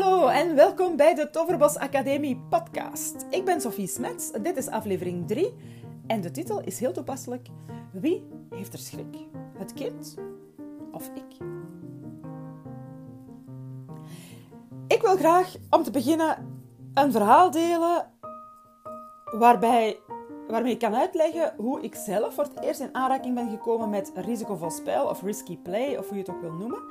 Hallo en welkom bij de Toverbos Academie podcast. Ik ben Sophie Smets, dit is aflevering 3 en de titel is heel toepasselijk. Wie heeft er schrik? Het kind of ik? Ik wil graag om te beginnen een verhaal delen waarbij, waarmee ik kan uitleggen hoe ik zelf voor het eerst in aanraking ben gekomen met risicovol spel of risky play of hoe je het ook wil noemen.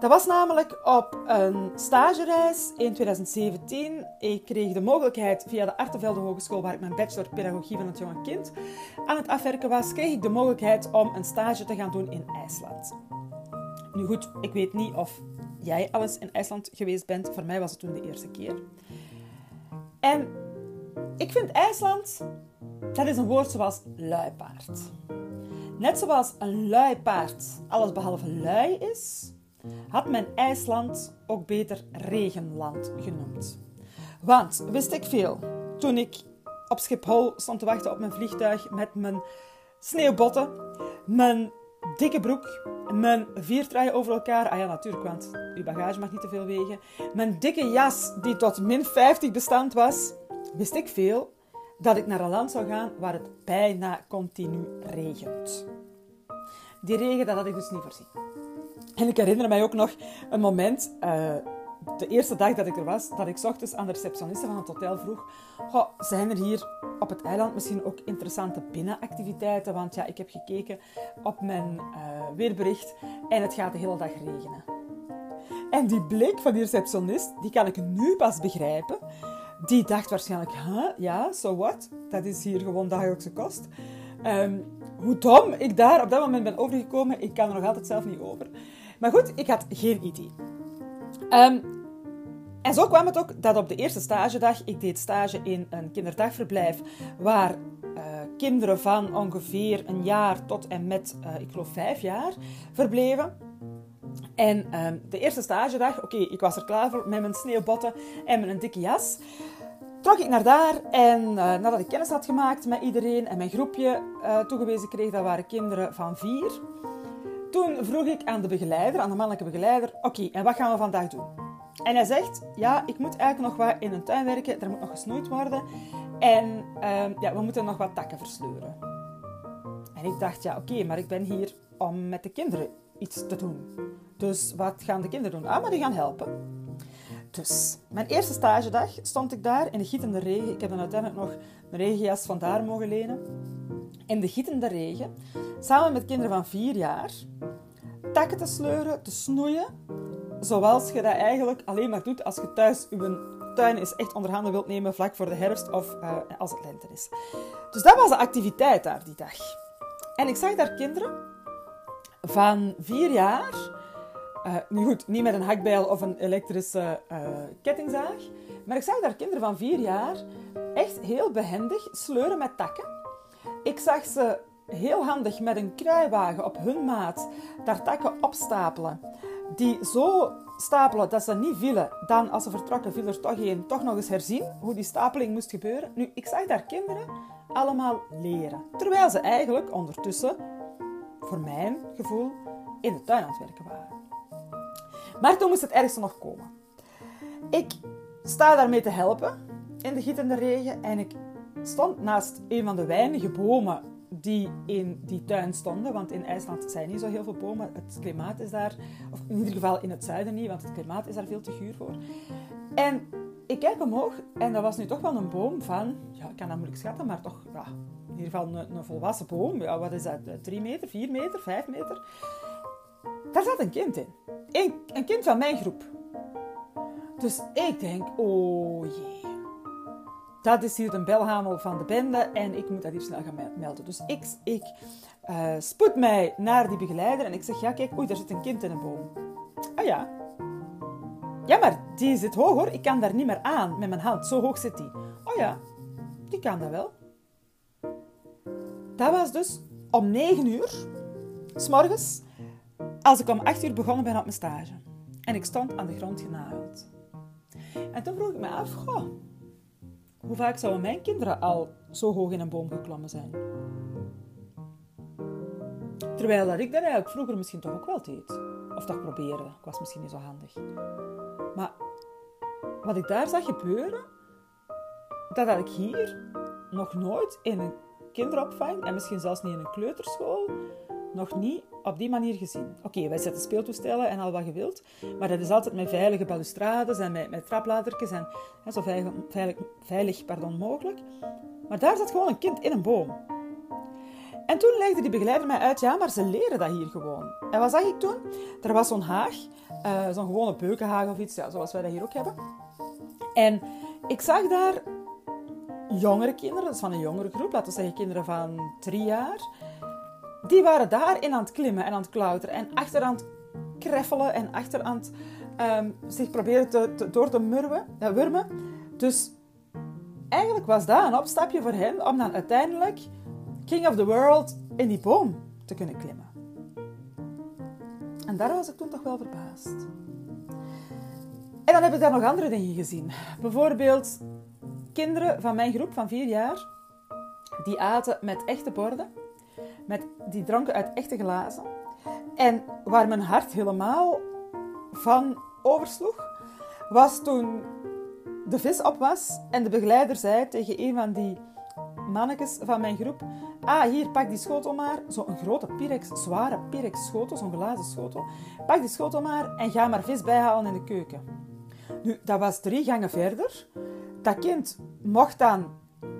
Dat was namelijk op een stagereis in 2017. Ik kreeg de mogelijkheid via de Artevelde Hogeschool, waar ik mijn bachelor pedagogie van het jonge kind aan het afwerken was, kreeg ik de mogelijkheid om een stage te gaan doen in IJsland. Nu goed, ik weet niet of jij al eens in IJsland geweest bent. Voor mij was het toen de eerste keer. En ik vind IJsland, dat is een woord zoals luipaard. Net zoals een luipaard alles behalve lui is, had men IJsland ook beter regenland genoemd. Want, wist ik veel, toen ik op Schiphol stond te wachten op mijn vliegtuig met mijn sneeuwbotten, mijn dikke broek, mijn vier truien over elkaar. Ah ja, natuurlijk, want uw bagage mag niet te veel wegen. Mijn dikke jas die tot min 50 bestand was. Wist ik veel dat ik naar een land zou gaan waar het bijna continu regent. Die regen, dat had ik dus niet voorzien. En ik herinner mij ook nog een moment, uh, de eerste dag dat ik er was, dat ik ochtends aan de receptioniste van het hotel vroeg: Goh, zijn er hier op het eiland misschien ook interessante binnenactiviteiten? Want ja, ik heb gekeken op mijn uh, weerbericht en het gaat de hele dag regenen. En die blik van die receptionist, die kan ik nu pas begrijpen. Die dacht waarschijnlijk, huh, ja, so what? Dat is hier gewoon dagelijkse kost. Um, hoe dom ik daar op dat moment ben overgekomen, ik kan er nog altijd zelf niet over. Maar goed, ik had geen idee. Um, en zo kwam het ook dat op de eerste stagedag, ik deed stage in een kinderdagverblijf, waar uh, kinderen van ongeveer een jaar tot en met, uh, ik geloof, vijf jaar verbleven. En um, de eerste stagedag, oké, ik was er klaar voor met mijn sneeuwbotten en mijn dikke jas. Trok ik naar daar en uh, nadat ik kennis had gemaakt met iedereen en mijn groepje toegewezen kreeg, dat waren kinderen van vier. Toen vroeg ik aan de begeleider, aan de mannelijke begeleider, oké, en wat gaan we vandaag doen? En hij zegt, ja, ik moet eigenlijk nog wat in een tuin werken, er moet nog gesnoeid worden. En uh, ja, we moeten nog wat takken versleuren. En ik dacht, ja, oké, maar ik ben hier om met de kinderen iets te doen. Dus wat gaan de kinderen doen? Ah, maar die gaan helpen. Dus, mijn eerste stagedag stond ik daar in de gietende regen. Ik heb dan uiteindelijk nog een regenjas van daar mogen lenen. In de gietende regen, samen met kinderen van vier jaar, takken te sleuren, te snoeien, zoals je dat eigenlijk alleen maar doet als je thuis je tuin is echt onder handen wilt nemen vlak voor de herfst of uh, als het lente is. Dus dat was de activiteit daar die dag. En ik zag daar kinderen van vier jaar, uh, nu goed, niet met een hakbijl of een elektrische uh, kettingzaag, maar ik zag daar kinderen van vier jaar echt heel behendig sleuren met takken. Ik zag ze heel handig met een kruiwagen op hun maat daar takken opstapelen die zo stapelen dat ze niet vielen. Dan, als ze vertrokken, viel er toch één. Toch nog eens herzien hoe die stapeling moest gebeuren. Nu, ik zag daar kinderen allemaal leren. Terwijl ze eigenlijk ondertussen, voor mijn gevoel, in de tuin aan het werken waren. Maar toen moest het ergste nog komen. Ik sta daarmee te helpen in de gietende regen en ik stond naast een van de weinige bomen die in die tuin stonden. Want in IJsland zijn niet zo heel veel bomen. Het klimaat is daar, of in ieder geval in het zuiden niet, want het klimaat is daar veel te guur voor. En ik kijk omhoog en dat was nu toch wel een boom van, ja, ik kan dat moeilijk schatten, maar toch, ja, in ieder geval een, een volwassen boom. Ja, wat is dat? Drie meter, vier meter, vijf meter? Daar zat een kind in. Een, een kind van mijn groep. Dus ik denk, oh jee dat is hier de belhamel van de bende en ik moet dat hier snel gaan melden. Dus ik, ik uh, spoed mij naar die begeleider en ik zeg, ja kijk, oei, daar zit een kind in een boom. Ah ja. Ja, maar die zit hoog hoor, ik kan daar niet meer aan met mijn hand, zo hoog zit die. Oh ja, die kan dat wel. Dat was dus om 9 uur, s morgens, als ik om 8 uur begonnen ben op mijn stage. En ik stond aan de grond genageld. En toen vroeg ik me af, goh, hoe vaak zouden mijn kinderen al zo hoog in een boom geklommen zijn? Terwijl dat ik dat eigenlijk vroeger misschien toch ook wel deed. Of toch probeerde. Ik was misschien niet zo handig. Maar wat ik daar zag gebeuren, dat had ik hier nog nooit in een kinderopvang en misschien zelfs niet in een kleuterschool nog niet op die manier gezien. Oké, wij zetten speeltoestellen en al wat je wilt, maar dat is altijd met veilige balustrades en met, met en, en zo veilig, veilig, veilig pardon, mogelijk. Maar daar zat gewoon een kind in een boom. En toen legde die begeleider mij uit, ja, maar ze leren dat hier gewoon. En wat zag ik toen? Er was zo'n haag, uh, zo'n gewone beukenhaag of iets, ja, zoals wij dat hier ook hebben. En ik zag daar jongere kinderen, dat is van een jongere groep, laten we zeggen kinderen van drie jaar, die waren daarin aan het klimmen en aan het klauteren en achter aan het kreffelen en achter aan um, zich proberen te, door te murwen, uh, wurmen. Dus eigenlijk was dat een opstapje voor hen om dan uiteindelijk King of the World in die boom te kunnen klimmen. En daar was ik toen toch wel verbaasd. En dan heb ik daar nog andere dingen gezien. Bijvoorbeeld kinderen van mijn groep van vier jaar, die aten met echte borden, met, die dronken uit echte glazen. En waar mijn hart helemaal van oversloeg, was toen de vis op was en de begeleider zei tegen een van die mannetjes van mijn groep: Ah, hier, pak die schotel maar. Zo'n grote Pyrex, zware Pyrex schotel, zo'n glazen schotel. Pak die schotel maar en ga maar vis bijhalen in de keuken. Nu, dat was drie gangen verder. Dat kind mocht dan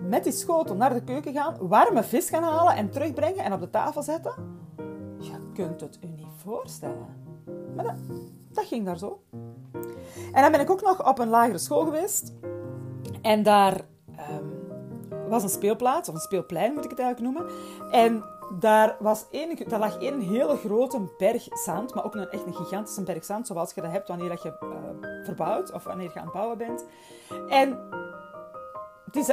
met die schotel naar de keuken gaan, warme vis gaan halen en terugbrengen en op de tafel zetten. Je kunt het u niet voorstellen. Maar dat, ging daar zo. En dan ben ik ook nog op een lagere school geweest. En daar um, was een speelplaats, of een speelplein moet ik het eigenlijk noemen. En daar, was één, daar lag één hele grote berg zand, maar ook een, echt een gigantische berg zand, zoals je dat hebt wanneer je uh, verbouwt of wanneer je aan het bouwen bent. En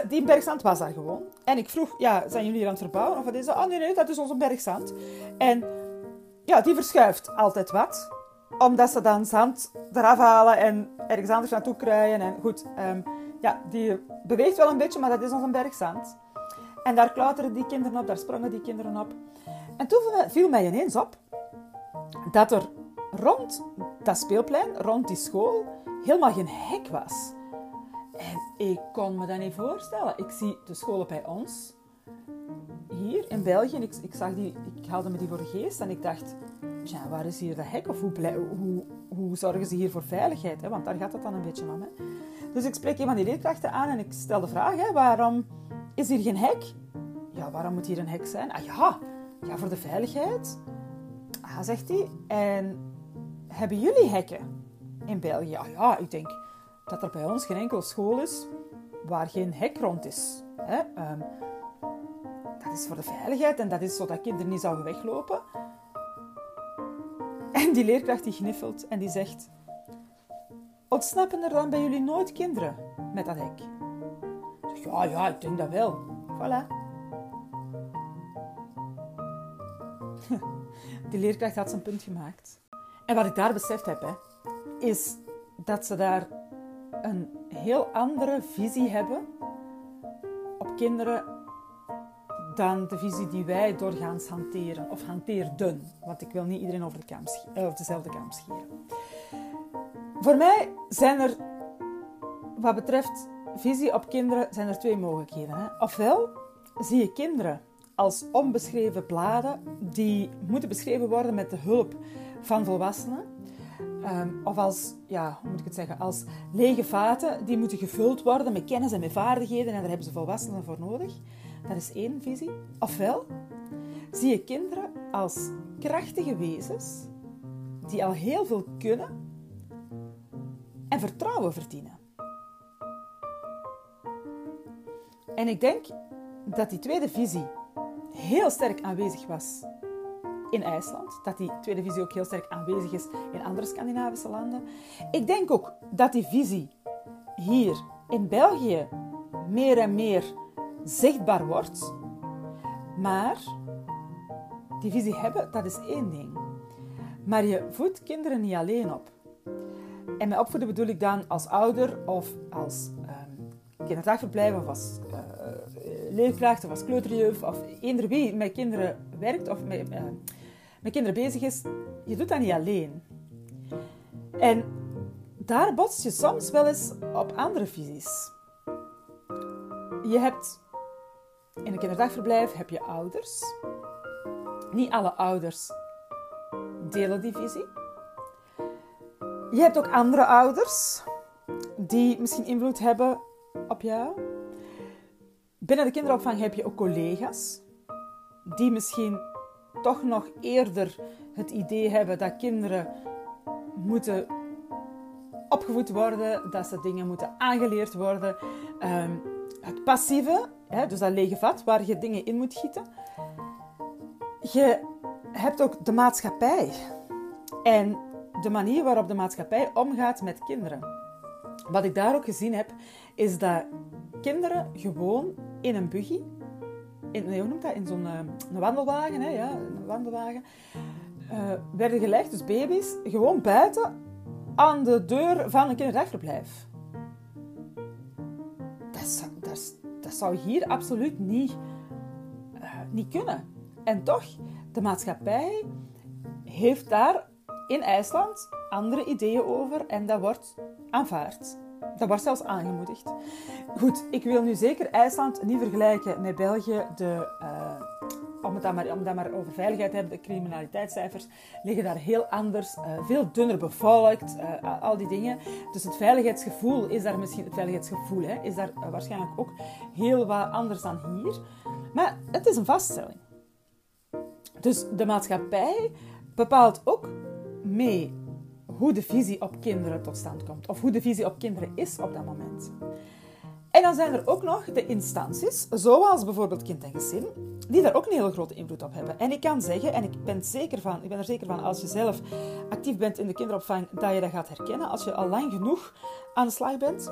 die, bergzand was daar gewoon. En ik vroeg, ja, zijn jullie hier aan het verbouwen? Of wat is? Oh nee, nee, dat is onze bergzand. En ja, die verschuift altijd wat omdat ze dan zand eraf halen en ergens anders naartoe kruien. En goed, um, ja, die beweegt wel een beetje, maar dat is nog een berg zand. En daar klauteren die kinderen op, daar sprongen die kinderen op. En toen viel mij ineens op dat er rond dat speelplein, rond die school, helemaal geen hek was. En ik kon me dat niet voorstellen. Ik zie de scholen bij ons, hier in België, ik, ik, zag die, ik haalde me die voor de geest en ik dacht, ja, waar is hier dat hek? Of hoe, hoe, hoe zorgen ze hier voor veiligheid? Hè? Want daar gaat het dan een beetje om. Hè? Dus ik spreek een van die leerkrachten aan en ik stel de vraag, hè, waarom is hier geen hek? Ja, waarom moet hier een hek zijn? Ah ja, ja voor de veiligheid. Ah, zegt hij. En hebben jullie hekken in België? Ah ja, ik denk dat er bij ons geen enkele school is waar geen hek rond is. Hè? Um, dat is voor de veiligheid en dat is zodat kinderen niet zouden weglopen. En die leerkracht die gniffelt en die zegt... Ontsnappen er dan bij jullie nooit kinderen met dat hek? Ja, ja, ik denk dat wel. Voilà. Die leerkracht had zijn punt gemaakt. En wat ik daar beseft heb, hè, is dat ze daar een heel andere visie hebben op kinderen dan de visie die wij doorgaans hanteren, of hanteerden. Want ik wil niet iedereen over, uh, dezelfde kam scheren. Voor mij zijn er, wat betreft visie op kinderen, zijn er twee mogelijkheden. Hè. Ofwel zie je kinderen als onbeschreven bladen die moeten beschreven worden met de hulp van volwassenen. Um, of als, ja, hoe moet ik het zeggen, als lege vaten die moeten gevuld worden met kennis en met vaardigheden en daar hebben ze volwassenen voor nodig. Dat is één visie. Ofwel zie je kinderen als krachtige wezens die al heel veel kunnen en vertrouwen verdienen. En ik denk dat die tweede visie heel sterk aanwezig was in IJsland. Dat die tweede visie ook heel sterk aanwezig is in andere Scandinavische landen. Ik denk ook dat die visie hier in België meer en meer zichtbaar wordt. Maar die visie hebben, dat is één ding. Maar je voedt kinderen niet alleen op. En met opvoeden bedoel ik dan als ouder of als um, kinderdagverblijf of als uh, leerkracht of als kleuterjuf of eender wie met kinderen werkt of met, uh, met kinderen bezig is. Je doet dat niet alleen. En daar bots je soms wel eens op andere visies. Je hebt in een kinderdagverblijf heb je ouders. Niet alle ouders delen die visie. Je hebt ook andere ouders die misschien invloed hebben op jou. Binnen de kinderopvang heb je ook collega's die misschien toch nog eerder het idee hebben dat kinderen moeten opgevoed worden, dat ze dingen moeten aangeleerd worden. Ehm, het passieve, hè, dus dat lege vat waar je dingen in moet gieten. Je hebt ook de maatschappij en de manier waarop de maatschappij omgaat met kinderen. Wat ik daar ook gezien heb, is dat kinderen gewoon in een buggy, in, hoe noemt dat, in zo'n uh, wandelwagen, hè, ja, een wandelwagen, uh, werden gelegd, dus baby's, gewoon buiten aan de deur van een kinderdagverblijf. Dat, dat, dat zou hier absoluut niet, uh, niet kunnen. En toch, de maatschappij heeft daar in IJsland andere ideeën over en dat wordt aanvaard. Dat wordt zelfs aangemoedigd. Goed, ik wil nu zeker IJsland niet vergelijken met België. De, uh, om, het maar, om maar over veiligheid te hebben, de criminaliteitscijfers liggen daar heel anders, uh, veel dunner bevolkt, uh, al die dingen. Dus het veiligheidsgevoel is daar misschien, het veiligheidsgevoel hè, is daar waarschijnlijk ook heel wat anders dan hier. Maar het is een vaststelling. Dus de maatschappij bepaalt ook mee hoe de visie op kinderen tot stand komt. Of hoe de visie op kinderen is op dat moment. En dan zijn er ook nog de instanties, zoals bijvoorbeeld kind en gezin, die daar ook een hele grote invloed op hebben. En ik kan zeggen, en ik ben, zeker van, ik ben er zeker van als je zelf actief bent in de kinderopvang, dat je dat gaat herkennen als je al lang genoeg aan de slag bent.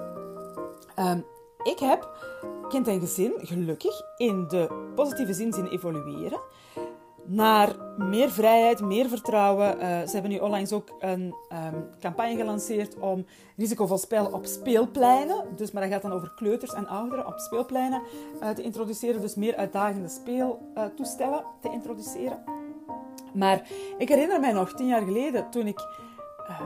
Ehm, ik heb kind en gezin gelukkig in de positieve zin zien evolueren naar meer vrijheid, meer vertrouwen. Uh, ze hebben nu onlangs ook een um, campagne gelanceerd om risicovol spel op speelpleinen, dus, maar dat gaat dan over kleuters en ouderen, op speelpleinen uh, te introduceren. Dus meer uitdagende speeltoestellen te introduceren. Maar ik herinner mij nog, tien jaar geleden, toen ik eh,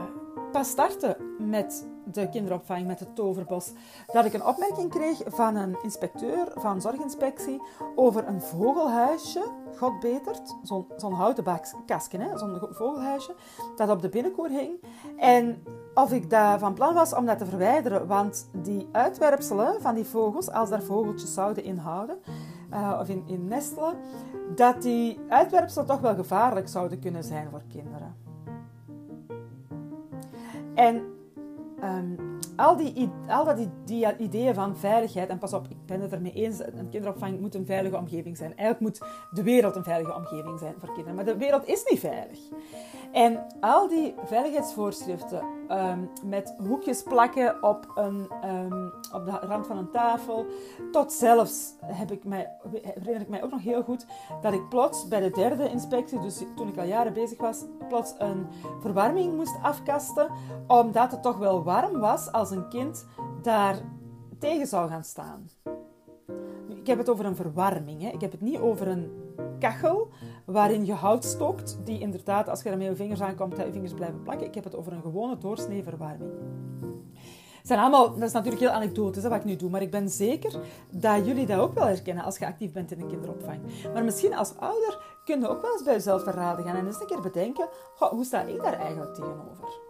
pas startte met de kinderopvang met het toverbos, dat ik een opmerking kreeg van een inspecteur van zorginspectie over een vogelhuisje, god betert, zo'n zo'n houten kastje, zo'n vogelhuisje, dat op de binnenkoer hing. En of ik daar van plan was om dat te verwijderen, want die uitwerpselen van die vogels, als daar vogeltjes zouden inhouden, uh, of in, in nestelen, dat die uitwerpselen toch wel gevaarlijk zouden kunnen zijn voor kinderen. En Um, al, die, al dat die, die, ideeën van veiligheid, en pas op, ik ben het ermee eens, een kinderopvang moet een veilige omgeving zijn. Eigenlijk moet de wereld een veilige omgeving zijn voor kinderen. Maar de wereld is niet veilig. En al die veiligheidsvoorschriften um, met hoekjes plakken op, een, um, op de rand van een tafel, tot zelfs heb ik mij, herinner ik mij ook nog heel goed dat ik plots bij de derde inspectie, dus toen ik al jaren bezig was, plots een verwarming moest afkasten, omdat het toch wel warm was als een kind daar tegen zou gaan staan. Ik heb het over een verwarming. Hè. Ik heb het niet over een kachel waarin je hout stookt, die inderdaad, als je er met je vingers aankomt, dat je vingers blijven plakken. Ik heb het over een gewone doorsnee verwarming. zijn allemaal, dat is natuurlijk heel anekdotisch wat ik nu doe, maar ik ben zeker dat jullie dat ook wel herkennen als je actief bent in een kinderopvang. Maar misschien als ouder kun je ook wel eens bij jezelf te raden gaan en eens een keer bedenken, hoe sta ik daar eigenlijk tegenover?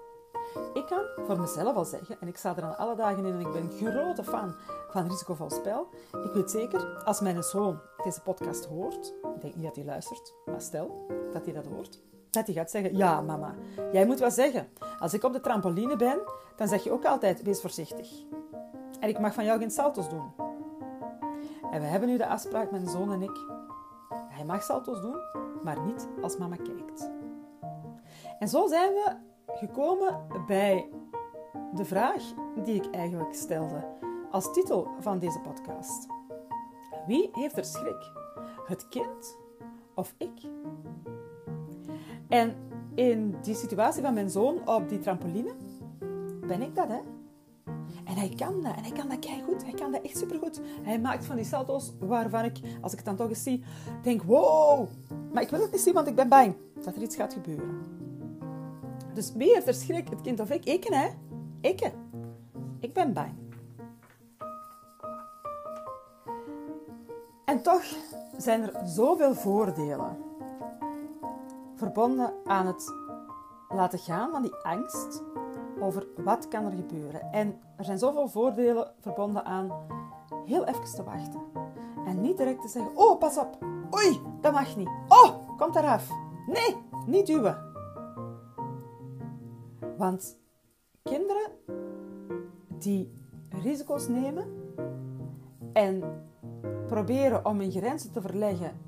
Voor mezelf al zeggen, en ik sta er aan alle dagen in en ik ben een grote fan van risicovol spel. Ik weet zeker, als mijn zoon deze podcast hoort, ik denk niet dat hij luistert, maar stel dat hij dat hoort, dat hij gaat zeggen, ja mama, jij moet wat zeggen. Als ik op de trampoline ben, dan zeg je ook altijd, wees voorzichtig. En ik mag van jou geen salto's doen. En we hebben nu de afspraak, mijn zoon en ik. Hij mag salto's doen, maar niet als mama kijkt. En zo zijn we gekomen bij de vraag die ik eigenlijk stelde als titel van deze podcast. Wie heeft er schrik? Het kind of ik? En in die situatie van mijn zoon op die trampoline ben ik dat, hè? En hij kan dat. En hij kan dat goed. Hij kan dat echt supergoed. Hij maakt van die salto's waarvan ik, als ik het dan toch eens zie, denk, wow. Maar ik wil het niet zien, want ik ben bang dat er iets gaat gebeuren. Dus wie heeft er schrik? Het kind of ik? Ik, hè? Ik, ik ben bang. En toch zijn er zoveel voordelen verbonden aan het laten gaan van die angst over wat kan er gebeuren. En er zijn zoveel voordelen verbonden aan heel even te wachten. En niet direct te zeggen, oh pas op, oei, dat mag niet. Oh, komt eraf. Nee, niet duwen. Want kinderen die risico's nemen en proberen om hun grenzen te verleggen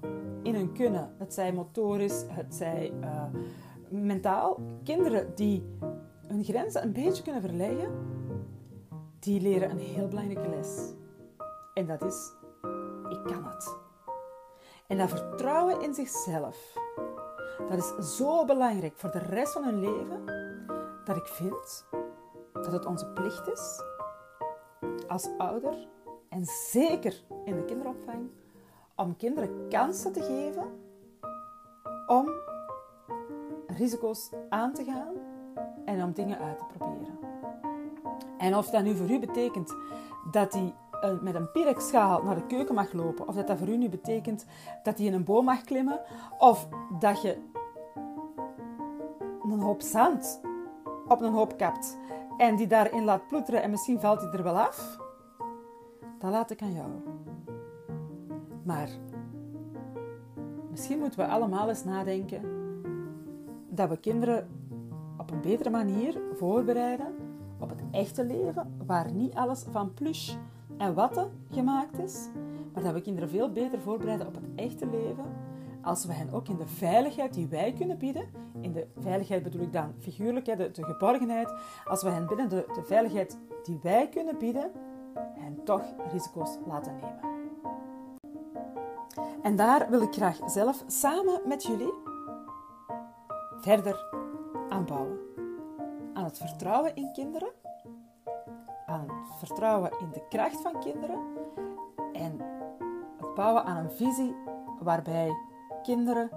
in hun kunnen, het zij motorisch, het zij uh, mentaal, kinderen die hun grenzen een beetje kunnen verleggen, die leren een heel belangrijke les. En dat is, ik kan het. En dat vertrouwen in zichzelf, dat is zo belangrijk voor de rest van hun leven, dat ik vind dat het onze plicht is als ouder en zeker in de kinderopvang om kinderen kansen te geven om risico's aan te gaan en om dingen uit te proberen. En of dat nu voor u betekent dat hij eh, met een Pyrex-schaal naar de keuken mag lopen, of dat dat voor u nu betekent dat hij in een boom mag klimmen, of dat je een hoop zand op een hoop kapt en die daarin laat ploeteren en misschien valt hij er wel af, dat laat ik aan jou. Maar misschien moeten we allemaal eens nadenken dat we kinderen op een betere manier voorbereiden op het echte leven, waar niet alles van plush en watten gemaakt is, maar dat we kinderen veel beter voorbereiden op het echte leven, als we hen ook in de veiligheid die wij kunnen bieden, in de veiligheid bedoel ik dan figuurlijk, de, de geborgenheid, als we hen binnen de, de veiligheid die wij kunnen bieden, hen toch risico's laten nemen. En daar wil ik graag zelf samen met jullie verder aan bouwen. Aan het vertrouwen in kinderen, aan het vertrouwen in de kracht van kinderen en het bouwen aan een visie waarbij kinderen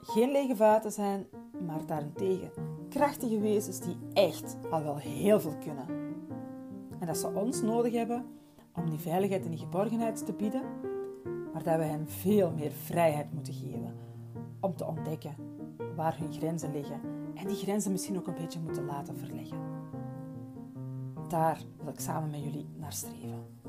geen lege vaten zijn, maar daarentegen krachtige wezens die echt al wel heel veel kunnen. En dat ze ons nodig hebben om die veiligheid en die geborgenheid te bieden, maar dat we hen veel meer vrijheid moeten geven om te ontdekken waar hun grenzen liggen en die grenzen misschien ook een beetje moeten laten verleggen. Daar wil ik samen met jullie naar streven.